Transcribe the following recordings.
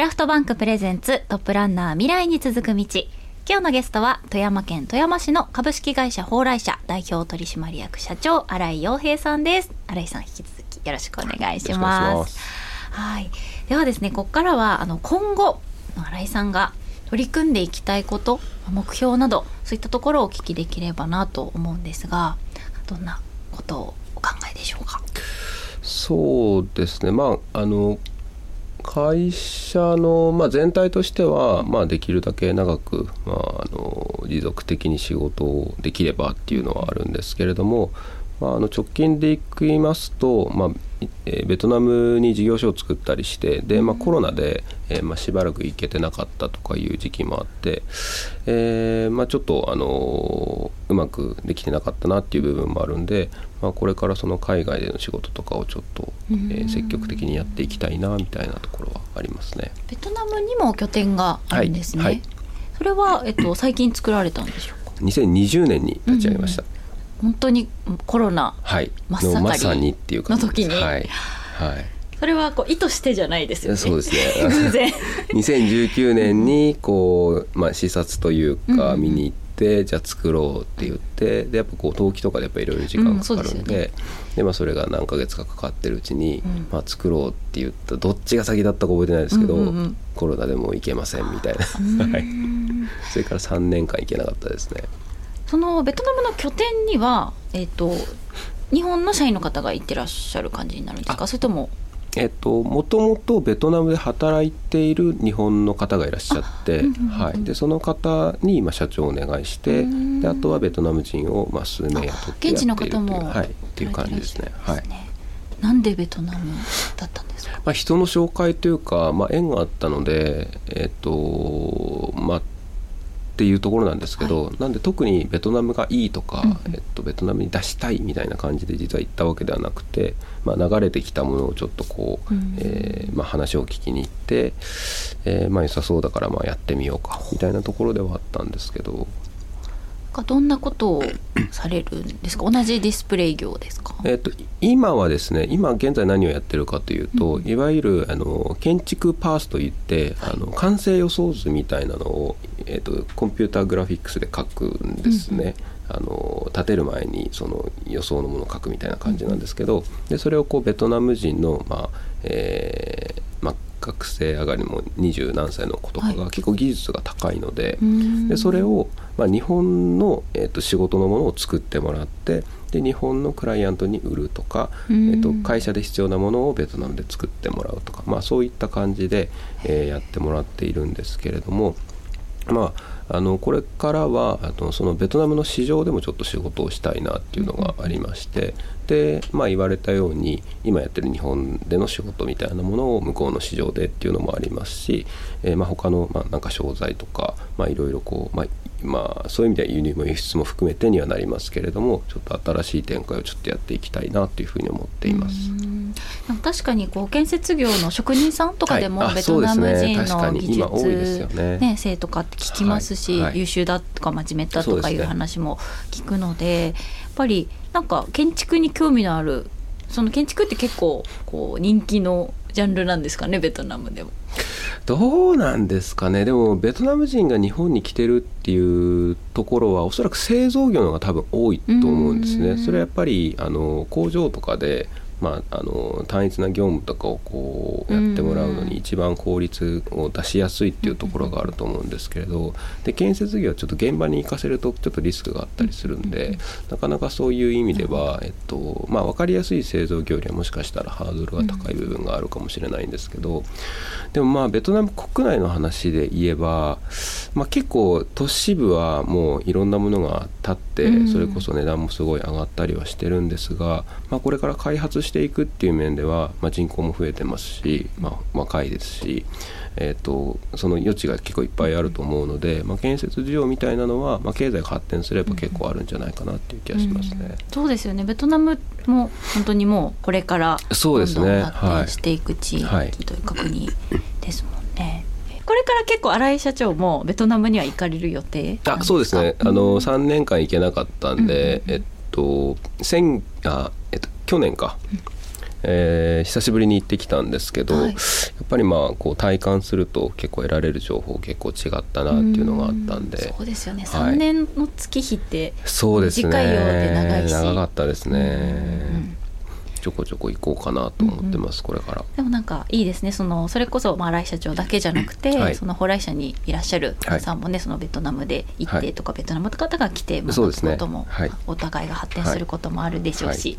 クラフトバンクプレゼンツトップランナー未来に続く道。今日のゲストは富山県富山市の株式会社蓬莱社代表取締役社長新井洋平さんです。新井さん引き続きよろしくお願いします。はい。ではですねここからはあの今後新井さんが取り組んでいきたいこと目標などそういったところをお聞きできればなと思うんですがどんなことをお考えでしょうか？そうですね。まああの会社の、まあ、全体としては、まあ、できるだけ長く、まあ、あの持続的に仕事をできればっていうのはあるんですけれども、まあ、あの直近でいきますと、まあえー、ベトナムに事業所を作ったりしてで、まあ、コロナで、えーまあ、しばらく行けてなかったとかいう時期もあって、えーまあ、ちょっと、あのー、うまくできてなかったなっていう部分もあるんで、まあ、これからその海外での仕事とかをちょっと、えー、積極的にやっていきたいなみたいなところはありますね。ベトナムにも拠点があるんですね。はいはい、それは、えっと、最近作られたんでしょうか？2020年に立ち上げました。うん本当にコロナ真っ盛り、まさにっていうの時に、はい、はい、それはこう意図してじゃないですよね。そうですね。偶然。2019年にこうまあ視察というか見に行って、じゃあ作ろうって言ってでやっぱこう登記とかでやっぱいろいろ時間かかるんで,、でで、まあ、それが何ヶ月かかかってるうちに、まあ、作ろうって言ったどっちが先だったか覚えてないですけど、コロナでも行けませんみたいな、はい、それから3年間行けなかったですね。そのベトナムの拠点には、えーと、日本の社員の方が行ってらっしゃる感じになるんですか？それとも？えっと、もともとベトナムで働いている日本の方がいらっしゃって、はい、でその方に今社長をお願いしてであとはベトナム人をまあ数名雇って現地の方もはい、っていう感じですね。はい。なんでベトナムだったんですか、まあ、人の紹介というか、まあ、縁があったので、えっとまあ、っていうところなんですけど、はい、なんで特にベトナムがいいとか、うんえっと、ベトナムに出したいみたいな感じで実は行ったわけではなくて、まあ、流れてきたものをちょっとこう、うん、えー、まあ、話を聞きに行って、えー、まあ、良さそうだからまあやってみようかみたいなところではあったんですけど。どんなことをされるんですか？同じディスプレイ業ですか、えーと、今はですね今現在何をやってるかというと、うん、いわゆるあの建築パースといって、はい、あの完成予想図みたいなのを、えーと、コンピューターグラフィックスで書くんですね。うん、あの建てる前にその予想のものを書くみたいな感じなんですけど、でそれをこうベトナム人の、まあえーまあ、学生上がりも二十何歳の子とかが結構技術が高いのではい、でそれを、まあ、日本の、えーと、仕事のものを作ってもらってで日本のクライアントに売るとか、えーと、会社で必要なものをベトナムで作ってもらうとか、まあ、そういった感じで、えー、やってもらっているんですけれども。まあ、あのこれからはあのそのベトナムの市場でもちょっと仕事をしたいなっていうのがありまして、で、まあ、言われたように今やってる日本での仕事みたいなものを向こうの市場でっていうのもありますし、えー、まあ他の、まあ、なんか商材とかいろいろこう、まあ、まあ、そういう意味では輸入も輸出も含めてにはなりますけれどもちょっと新しい展開をちょっとやっていきたいなというふうに思っています。確かにこう建設業の職人さんとかでも、ベトナム人の技術、ね。ね、生とかって聞きますし、はい。はい、優秀だとか真面目だとかいう話も聞くのでやっぱりなんか建築に興味のあるその建築って結構こう人気のジャンルなんですかねベトナムでも。どうなんですかねでもベトナム人が日本に来てるっていうところはおそらく製造業の方が多分多いと思うんですね。それはやっぱりあの工場とかでまあ、あの単一な業務とかをこうやってもらうのに一番効率を出しやすいっていうところがあると思うんですけれどで建設業はちょっと現場に行かせるとちょっとリスクがあったりするんでなかなかそういう意味では、えっとまあ、分かりやすい製造業よりはもしかしたらハードルが高い部分があるかもしれないんですけどでもまあベトナム国内の話で言えば、まあ、結構都市部はもういろんなものが立ってそれこそ値段もすごい上がったりはしてるんですが、まあ、これから開発してしていくっていう面では、まあ、人口も増えてますし、まあ、若いですし、えーと、その余地が結構いっぱいあると思うので、まあ、建設需要みたいなのは、まあ、経済が発展すれば結構あるんじゃないかなっていう気がしますね、うん、そうですよね。ベトナムも本当にもうこれからどんどん発展していく地域という確認ですもんね。これから結構新井社長もベトナムには行かれる予定あそうですね。あの3年間行けなかったんで、うん、えっと先あ、えっと、去年か、えー久しぶりに行ってきたんですけど、はい。やっぱりまあこう体感すると結構得られる情報結構違ったなっていうのがあったんで。そうですよね。はい。3年の月日って、そうですね。短いようで長いし。かったですね、うんちょこちょこ行こうかなと思ってます、これから。でもなんかいいですね。そのそれこそまあ新井社長だけじゃなくて、はい。その蓬莱社にいらっしゃる皆さんもね、そのベトナムで行ってとか、ベトナムの方が来て学うですね。ことも、はい。お互いが発展することもあるでしょうし、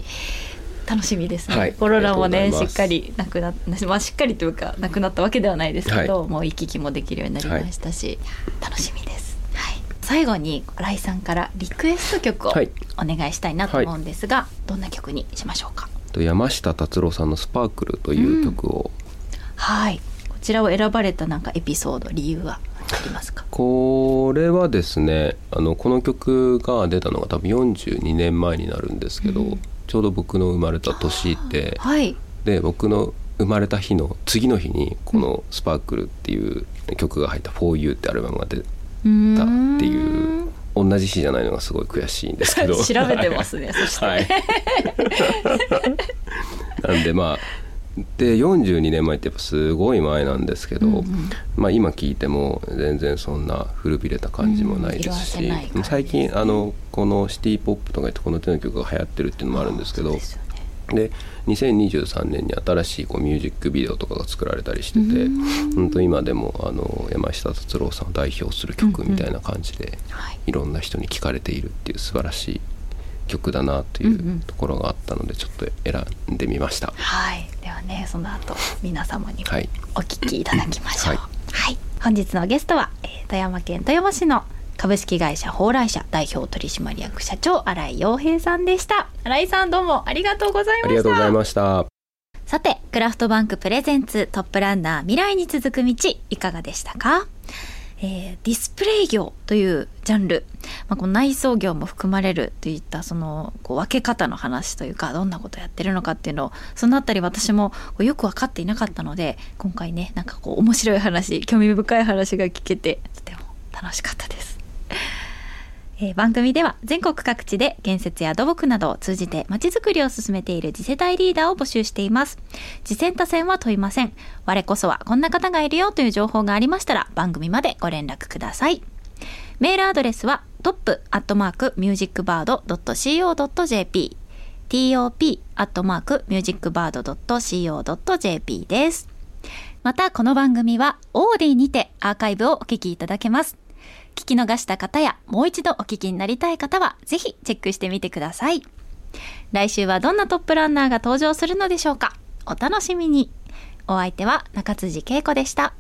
楽しみですね、はい。コロナもねしっかりなくなっまあしっかりというかなくなったわけではないですけど、もう行き来もできるようになりましたし、楽しみです、はい、最後に新井さんからリクエスト曲をはい。お願いしたいなと思うんですが、どんな曲にしましょうか？と山下達郎さんの「スパークル」という曲を、はい。こちらを選ばれたなんかエピソード理由はありますか？これはですねあのこの曲が出たのが多分42年前になるんですけど、うんちょうど僕の生まれた年ではい。で僕の生まれた日の次の日にこの「スパークル」っていう曲が入った「For You」ってアルバムが出たっていう同じ日じゃないのがすごい悔しいんですけど。調べてますねそして、はい、なんでまあで42年前ってやっぱすごい前なんですけど、うんうん。まあ、今聞いても全然そんな古びれた感じもないですし、うん最近あのこのシティ・ポップとか言ってこの手の曲が流行ってるっていうのもあるんですけどでね。で2023年に新しいこうミュージックビデオとかが作られたりしててうん。本当今でもあの山下達郎さんを代表する曲みたいな感じではい。いろんな人に聴かれているっていう素晴らしい曲だなというんうん。うところがあったのでちょっと選んでみました。はいねその後皆様にお聞きいただきましょう。ははい。い、本日のゲストは、えー富山県富山市の株式会社蓬莱社代表取締役社長新井洋平さんでした。新井さんどうもありがとうございました。ありがとうございました。さて、クラフトバンクプレゼンツトップランナー未来に続く道、いかがでしたか？えーディスプレイ業というジャンル、まあ、この内装業も含まれるといったそのこう分け方の話というかどんなことやってるのかっていうのをそのあたり私もよく分かっていなかったので今回ねなんかこう面白い話興味深い話が聞けてとても楽しかったです。えー番組では全国各地で建設や土木などを通じてまちづくりを進めている次世代リーダーを募集しています。次戦他戦は問いません。我こそはこんな方がいるよという情報がありましたら番組までご連絡ください。メールアドレスはトップアットマークミュージックバード .co.jp top アットマークミュージックバード .co.jp です。またこの番組はオーディにてアーカイブをお聞きいただけます。聞き逃した方やもう一度お聞きになりたい方はぜひチェックしてみてください。来週はどんなトップランナーが登場するのでしょうか？お楽しみに。お相手は中辻恵子でした。